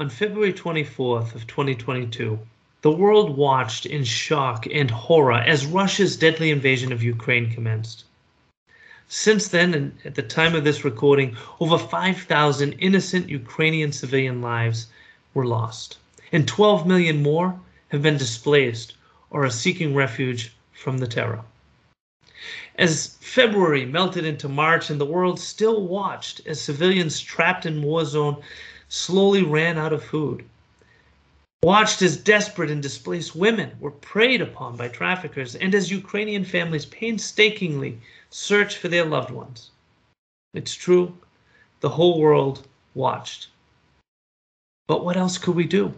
On February 24th of 2022, the world watched in shock and horror as Russia's deadly invasion of Ukraine commenced. Since then, and at the time of this recording, over 5,000 innocent Ukrainian civilian lives were lost, and 12 million more have been displaced or are seeking refuge from the terror. As February melted into March and the world still watched as civilians trapped in war zone slowly ran out of food, watched as desperate and displaced women were preyed upon by traffickers, and as Ukrainian families painstakingly searched for their loved ones. It's true, the whole world watched. But what else could we do?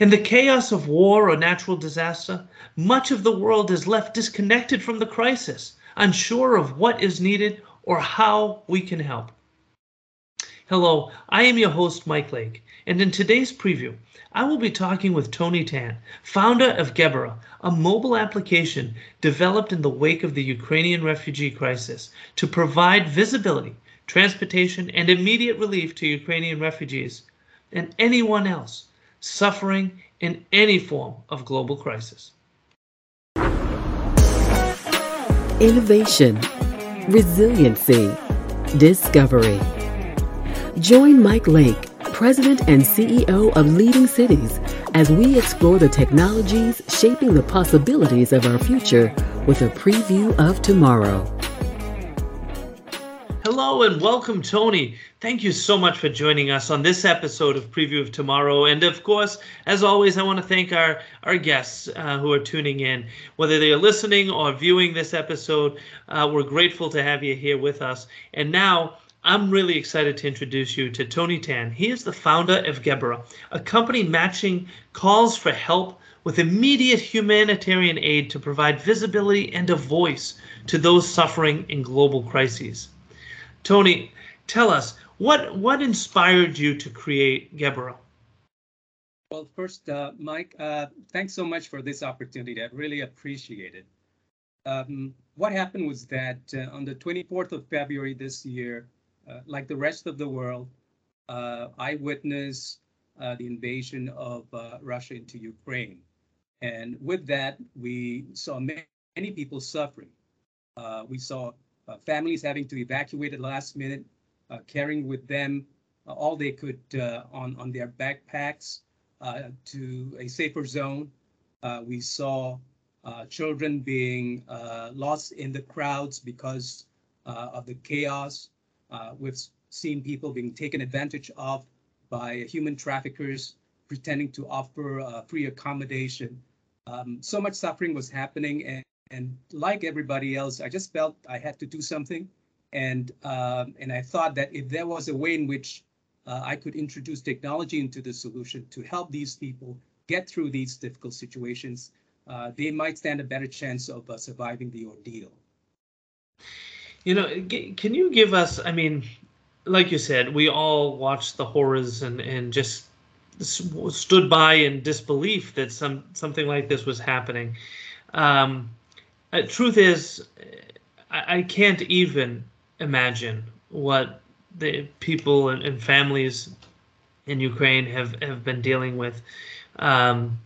In the chaos of war or natural disaster, much of the world is left disconnected from the crisis, unsure of what is needed or how we can help. Hello, I am your host, Mike Lake, and in today's preview, I will be talking with Tony Tan, founder of Gebera, a mobile application developed in the wake of the Ukrainian refugee crisis to provide visibility, transportation, and immediate relief to Ukrainian refugees and anyone else suffering in any form of global crisis. Innovation, resiliency, discovery. Join Mike Lake, President and CEO of Leading Cities, as we explore the technologies shaping the possibilities of our future with a preview of tomorrow. Hello and welcome, Tony. Thank you so much for joining us on this episode of Preview of Tomorrow. And of course, as always, I want to thank our, our guests uh, who are tuning in. Whether they are listening or viewing this episode, uh, we're grateful to have you here with us. And now, I'm really excited to introduce you to Tony Tan. He is the founder of Gebera, a company matching calls for help with immediate humanitarian aid to provide visibility and a voice to those suffering in global crises. Tony, tell us what what inspired you to create Gebera? Well, first, uh, Mike, uh, thanks so much for this opportunity. I really appreciate it. Um, what happened was that uh, on the 24th of February this year, like the rest of the world, uh, I witnessed uh, the invasion of uh, Russia into Ukraine. And with that, we saw many, many people suffering. Uh, we saw uh, families having to evacuate at last minute, carrying with them all they could on, on their backpacks to a safer zone. we saw children being lost in the crowds because of the chaos. Uh, we've seen people being taken advantage of by human traffickers pretending to offer uh, free accommodation. Um, so much suffering was happening, and, and like everybody else, I just felt I had to do something. And um, and I thought that if there was a way in which uh, I could introduce technology into the solution to help these people get through these difficult situations, uh, they might stand a better chance of uh, surviving the ordeal. You know, can you give us? I mean, like you said, we all watched the horrors and and just stood by in disbelief that some something like this was happening. Um, uh, truth is, I, I, can't even imagine what the people and, and, families in Ukraine have have been dealing with. Um,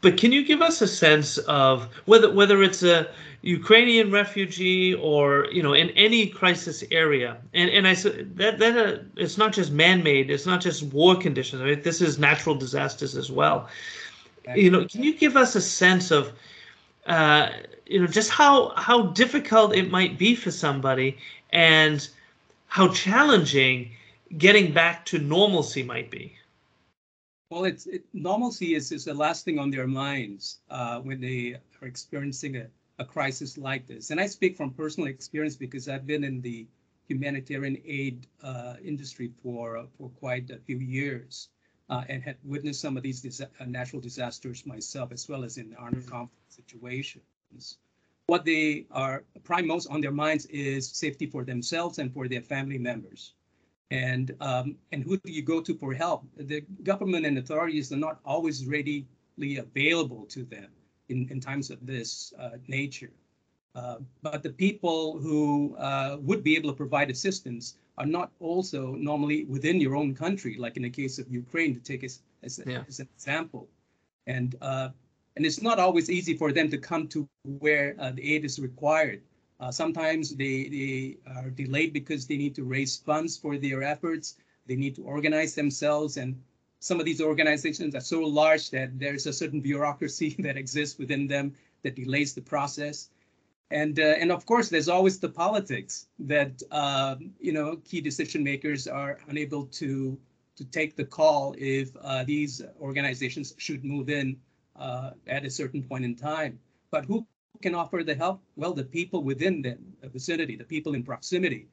but can you give us a sense of whether whether it's a Ukrainian refugee or you know in any crisis area? And and I said that that uh, it's not just man-made it's not just war conditions I mean this is natural disasters as well. You know can you give us a sense of uh, you know just how how difficult it might be for somebody and how challenging getting back to normalcy might be well, it's it, normalcy is, is the last thing on their minds uh, when they are experiencing a, a crisis like this. And I speak from personal experience because I've been in the humanitarian aid uh, industry for for quite a few years uh, and had witnessed some of these dis- uh, natural disasters myself, as well as in armed conflict situations. What they are prime most on their minds is safety for themselves and for their family members and um, and who do you go to for help? The government and authorities are not always readily available to them in, in times of this uh, nature. Uh, but the people who uh, would be able to provide assistance are not also normally within your own country, like in the case of Ukraine, to take as, as, Yeah. as an example. And uh, and it's not always easy for them to come to where uh, the aid is required. Uh, sometimes they, they are delayed because they need to raise funds for their efforts. They need to organize themselves. And some of these organizations are so large that there's a certain bureaucracy that exists within them that delays the process. And, uh, and of course, there's always the politics that, uh, you know, key decision makers are unable to, to take the call if uh, these organizations should move in uh, at a certain point in time. But who can offer the help? Well, the people within the vicinity, the people in proximity.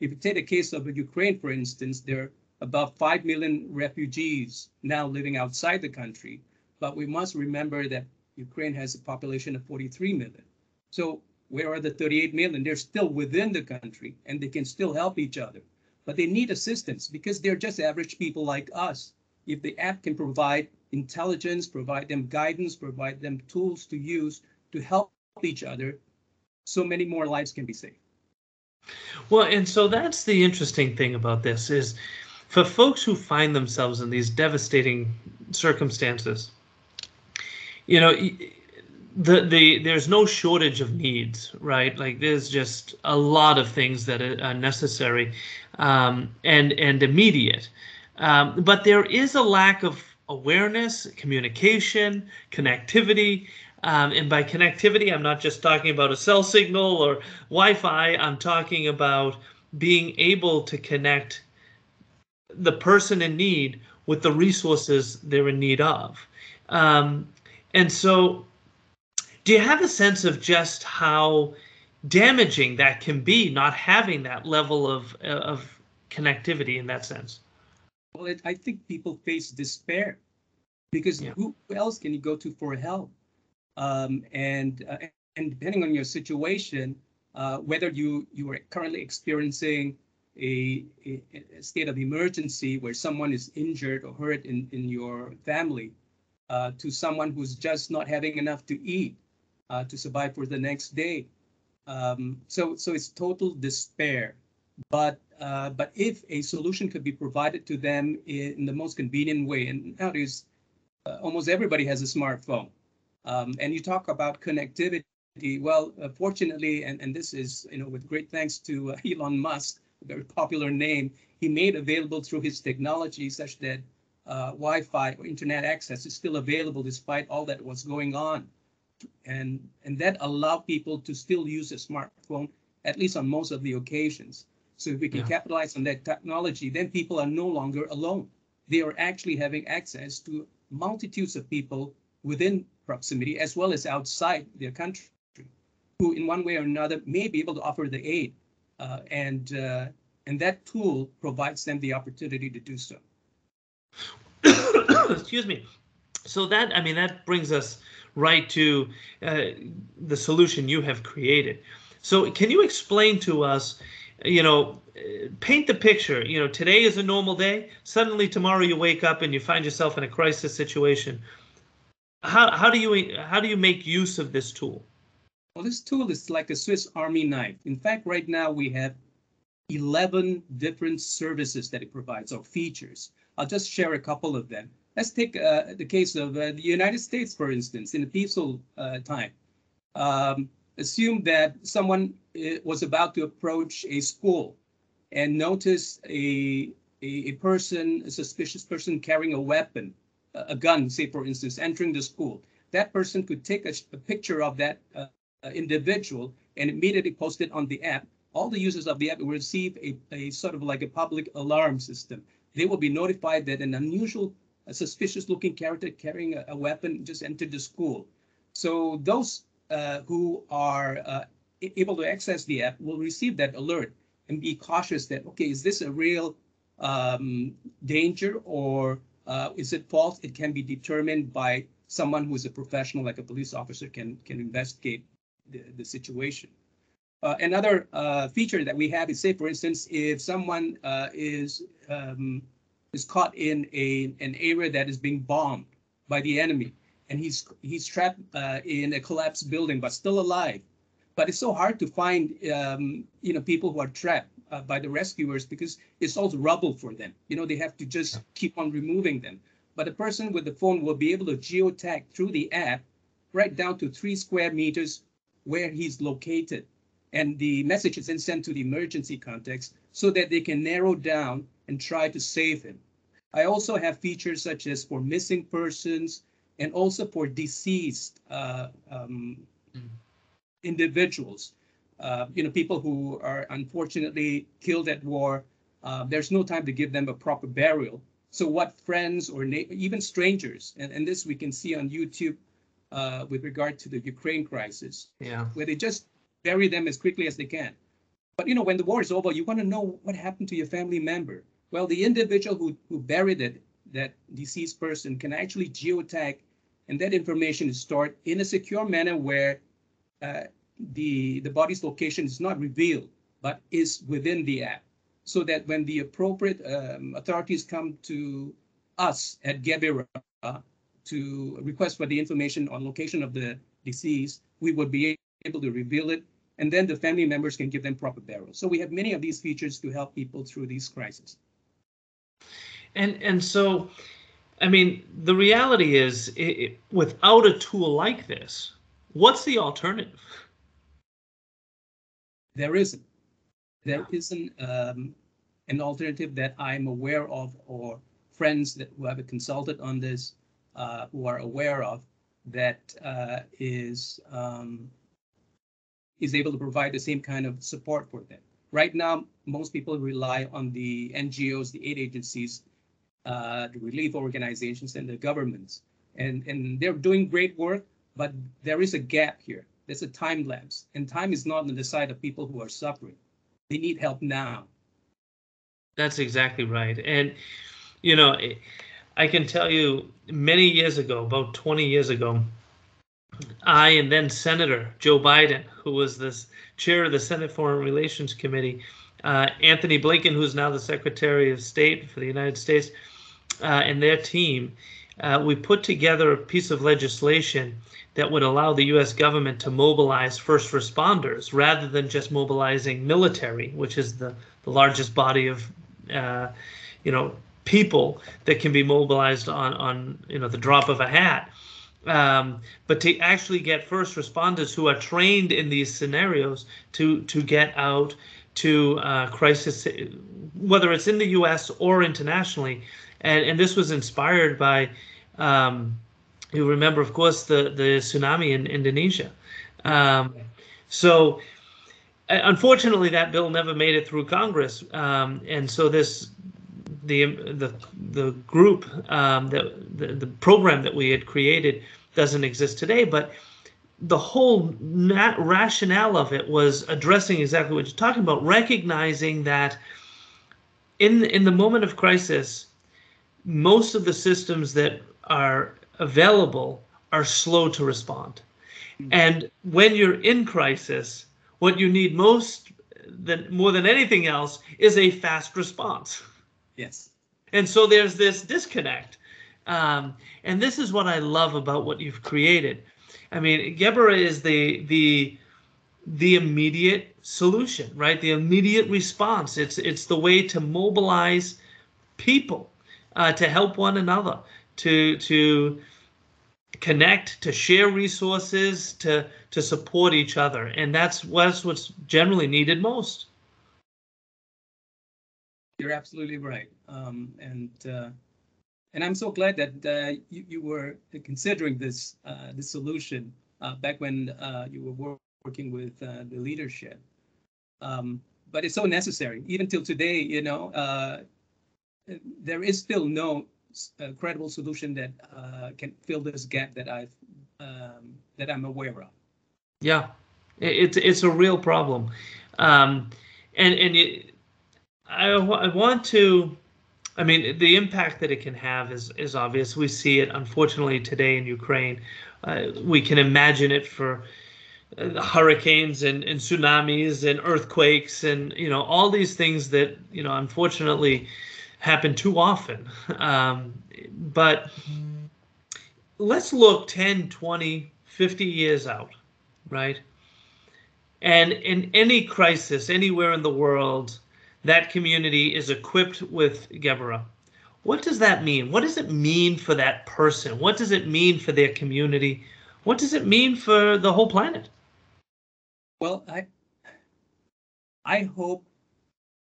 If you take the case of Ukraine, for instance, there are about 5 million refugees now living outside the country. But we must remember that Ukraine has a population of 43 million. So where are the 38 million? They're still within the country and they can still help each other. But they need assistance because they're just average people like us. If the app can provide intelligence, provide them guidance, provide them tools to use to help each other, so many more lives can be saved. Well, and so that's the interesting thing about this is for folks who find themselves in these devastating circumstances, you know, the the there's no shortage of needs, right? Like there's just a lot of things that are necessary um, and and immediate, um, but there is a lack of awareness, communication, connectivity. Um, and by connectivity, I'm not just talking about a cell signal or Wi Fi, I'm talking about being able to connect the person in need with the resources they're in need of. Um, and so, do you have a sense of just how damaging that can be, not having that level of, of connectivity in that sense? Well, it, I think people face despair because Yeah. who else can you go to for help? Um, and uh, and depending on your situation, uh, whether you you are currently experiencing a, a, a state of emergency where someone is injured or hurt in, in your family, uh, to someone who's just not having enough to eat uh, to survive for the next day. Um, so so it's total despair. But uh, but if a solution could be provided to them in, the most convenient way, and nowadays uh, almost everybody has a smartphone, um, and you talk about connectivity. Well, uh, fortunately, and, and this is you know with great thanks to uh, Elon Musk, a very popular name, he made available through his technology such that uh, Wi-Fi or internet access is still available despite all that was going on, and and that allowed people to still use a smartphone at least on most of the occasions. So if we can Yeah. capitalize on that technology, then people are no longer alone. They are actually having access to multitudes of people within proximity as well as outside their country who in one way or another may be able to offer the aid. Uh, and, uh, and that tool provides them the opportunity to do so. excuse me so that i mean that brings us right to uh, the solution you have created so can you explain to us you know paint the picture you know today is a normal day suddenly tomorrow you wake up and you find yourself in a crisis situation how, how do you how do you make use of this tool Well, this tool is like a Swiss Army knife. In fact, right now we have 11 different services that it provides or features. I'll just share a couple of them. Let's take uh, the case of uh, the United States, for instance, in a peaceful uh, time. Um, assume that someone uh, was about to approach a school and notice a, a, a person, a suspicious person carrying a weapon, a gun, say, for instance, entering the school. That person could take a, a picture of that uh, uh, individual and immediately post it on the app. All the users of the app will receive a, a sort of like a public alarm system. They will be notified that an unusual, suspicious looking character carrying a, a weapon just entered the school. So those uh, who are uh, able to access the app will receive that alert and be cautious that, okay, is this a real um, danger or uh, is it false? It can be determined by someone who is a professional, like a police officer, can can investigate the, the situation. Uh, another uh, feature that we have is, say, for instance, if someone uh, is um, is caught in a an area that is being bombed by the enemy, and he's he's trapped uh, in a collapsed building but still alive, but it's so hard to find um, you know people who are trapped uh, by the rescuers because it's all rubble for them. You know, they have to just keep on removing them. But a person with the phone will be able to geotag through the app right down to three square meters where he's located. And the message is then sent to the emergency context so that they can narrow down and try to save him. I also have features such as for missing persons and also for deceased uh, um, mm. individuals. Uh, you know, people who are unfortunately killed at war. Uh, there's no time to give them a proper burial. So what friends or even strangers, and, and this we can see on YouTube uh, with regard to the Ukraine crisis, yeah. where they just bury them as quickly as they can. But you know, when the war is over, you want to know what happened to your family member. Well, the individual who, who buried it, that deceased person, can actually geotag, and that information is stored in a secure manner where uh, the the body's location is not revealed, but is within the app, so that when the appropriate um, authorities come to us at Gebira to request for the information on location of the deceased, we would be able to reveal it, and then the family members can give them proper burial. So we have many of these features to help people through these crises. And and so, I mean, the reality is, it, it, without a tool like this, what's the alternative? There isn't. There isn't um, an alternative that I'm aware of, or friends that who have consulted on this uh, who are aware of that uh, is um, is able to provide the same kind of support for them. Right now, most people rely on the NGOs, the aid agencies, uh, the relief organizations, and the governments, and and they're doing great work. But there is a gap here. There's a time lapse, and time is not on the side of people who are suffering. They need help now. That's exactly right, and you know. I can tell you many years ago, about 20 years ago, I and then Senator Joe Biden, who was the chair of the Senate Foreign Relations Committee, uh, Antony Blinken, who's now the Secretary of State for the United States, uh, and their team, uh, we put together a piece of legislation that would allow the U.S. government to mobilize first responders rather than just mobilizing military, which is the, the largest body of, uh, you know, people that can be mobilized on on you know the drop of a hat. Um, but to actually get first responders who are trained in these scenarios to to get out to uh, crisis, whether it's in the U.S. or internationally, and and this was inspired by. Um, you remember, of course, the the tsunami in Indonesia. Um, so, unfortunately, that bill never made it through Congress, um, and so this the the the group um, that the, the program that we had created doesn't exist today, but the whole rationale of it was addressing exactly what you're talking about, recognizing that in in the moment of crisis, most of the systems that are available are slow to respond. And when you're in crisis, what you need most than more than anything else is a fast response. Yes. And so there's this disconnect. Um, and this is what I love about what you've created. I mean, Gebira is the the the immediate solution, right? The immediate response. It's it's the way to mobilize people uh, to help one another, to to connect, to share resources, to to support each other, and that's what's what's generally needed most. You're absolutely right. Um, and uh, and I'm so glad that uh, you, you were considering this uh, this solution uh, back when uh, you were working with uh, the leadership. Um, but it's so necessary. Even till today, you know, there is still no credible solution that can fill this gap that I've um, that I'm aware of. Yeah, it's it's a real problem, um, and and it, I, I want to. I mean, the impact that it can have is is obvious. We see it, unfortunately, today in Ukraine. Uh, we can imagine it for uh, hurricanes and, and tsunamis and earthquakes and you know all these things that you know unfortunately happen too often. Um, but let's look 10, 20, 50 years out, right? And in any crisis anywhere in the world, that community is equipped with Geberit. What does that mean? What does it mean for that person? What does it mean for their community? What does it mean for the whole planet? Well, I I hope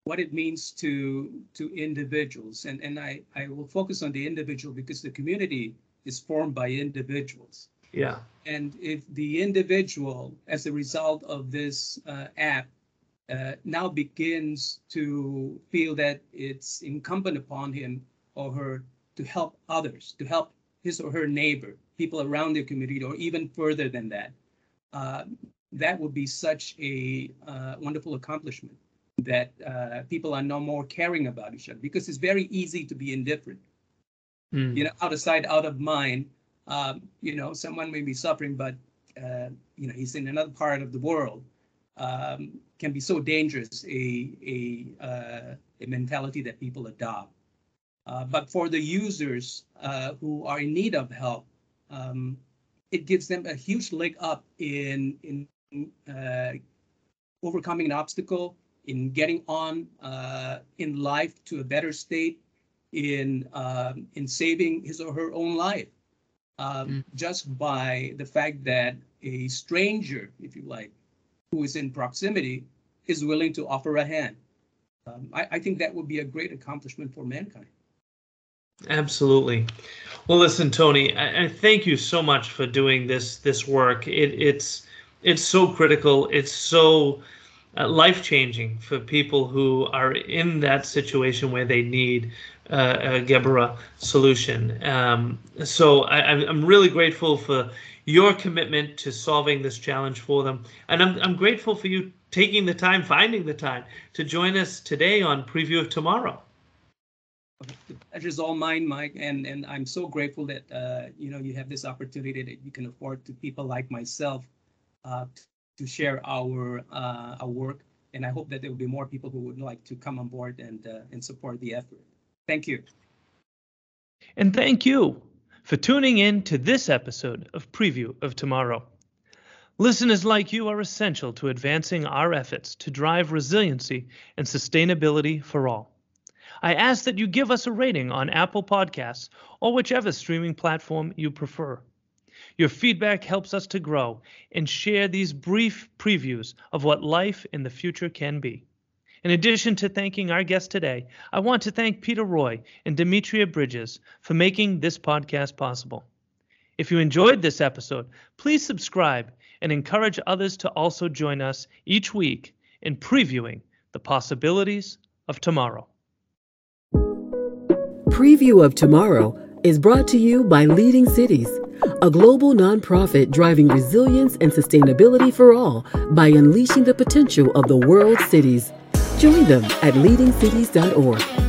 what it means to to individuals and and I I will focus on the individual because the community is formed by individuals. Yeah. And if the individual, as a result of this uh, app, uh, now begins to feel that it's incumbent upon him or her to help others, to help his or her neighbor, people around their community, or even further than that, uh, that would be such a uh, wonderful accomplishment that uh, people are no more caring about each other because it's very easy to be indifferent. Mm. You know, out of sight, out of mind. Um, you know, someone may be suffering, but uh, you know, he's in another part of the world. Um, can be so dangerous a a uh, a mentality that people adopt. Uh, but for the users uh, who are in need of help, um, it gives them a huge leg up in in uh, overcoming an obstacle, in getting on uh, in life to a better state, in um, in saving his or her own life, um, mm. just by the fact that a stranger, if you like, who is in proximity, is willing to offer a hand. Um, I, I think that would be a great accomplishment for mankind. Absolutely. Well, listen, Tony, I, I, thank you so much for doing this this work. It, it's it's so critical. It's so uh, life changing for people who are in that situation where they need uh, a Geberit solution. Um, so I, I'm really grateful for your commitment to solving this challenge for them, and I'm I'm grateful for you taking the time, finding the time to join us today on Preview of Tomorrow the pleasure's all mine, Mike, and and I'm so grateful that uh, you know you have this opportunity that you can afford to people like myself uh, to share our uh, our work, and I hope that there will be more people who would like to come on board and uh, and support the effort. Thank you. And thank you for tuning in to this episode of Preview of Tomorrow. Listeners like you are essential to advancing our efforts to drive resiliency and sustainability for all. I ask that you give us a rating on Apple Podcasts or whichever streaming platform you prefer. Your feedback helps us to grow and share these brief previews of what life in the future can be. In addition to thanking our guest today, I want to thank Peter Roy and Demetria Bridges for making this podcast possible. If you enjoyed this episode, please subscribe and encourage others to also join us each week in previewing the possibilities of tomorrow. Preview of Tomorrow is brought to you by Leading Cities, a global nonprofit driving resilience and sustainability for all by unleashing the potential of the world's cities. Join them at leadingcities.org.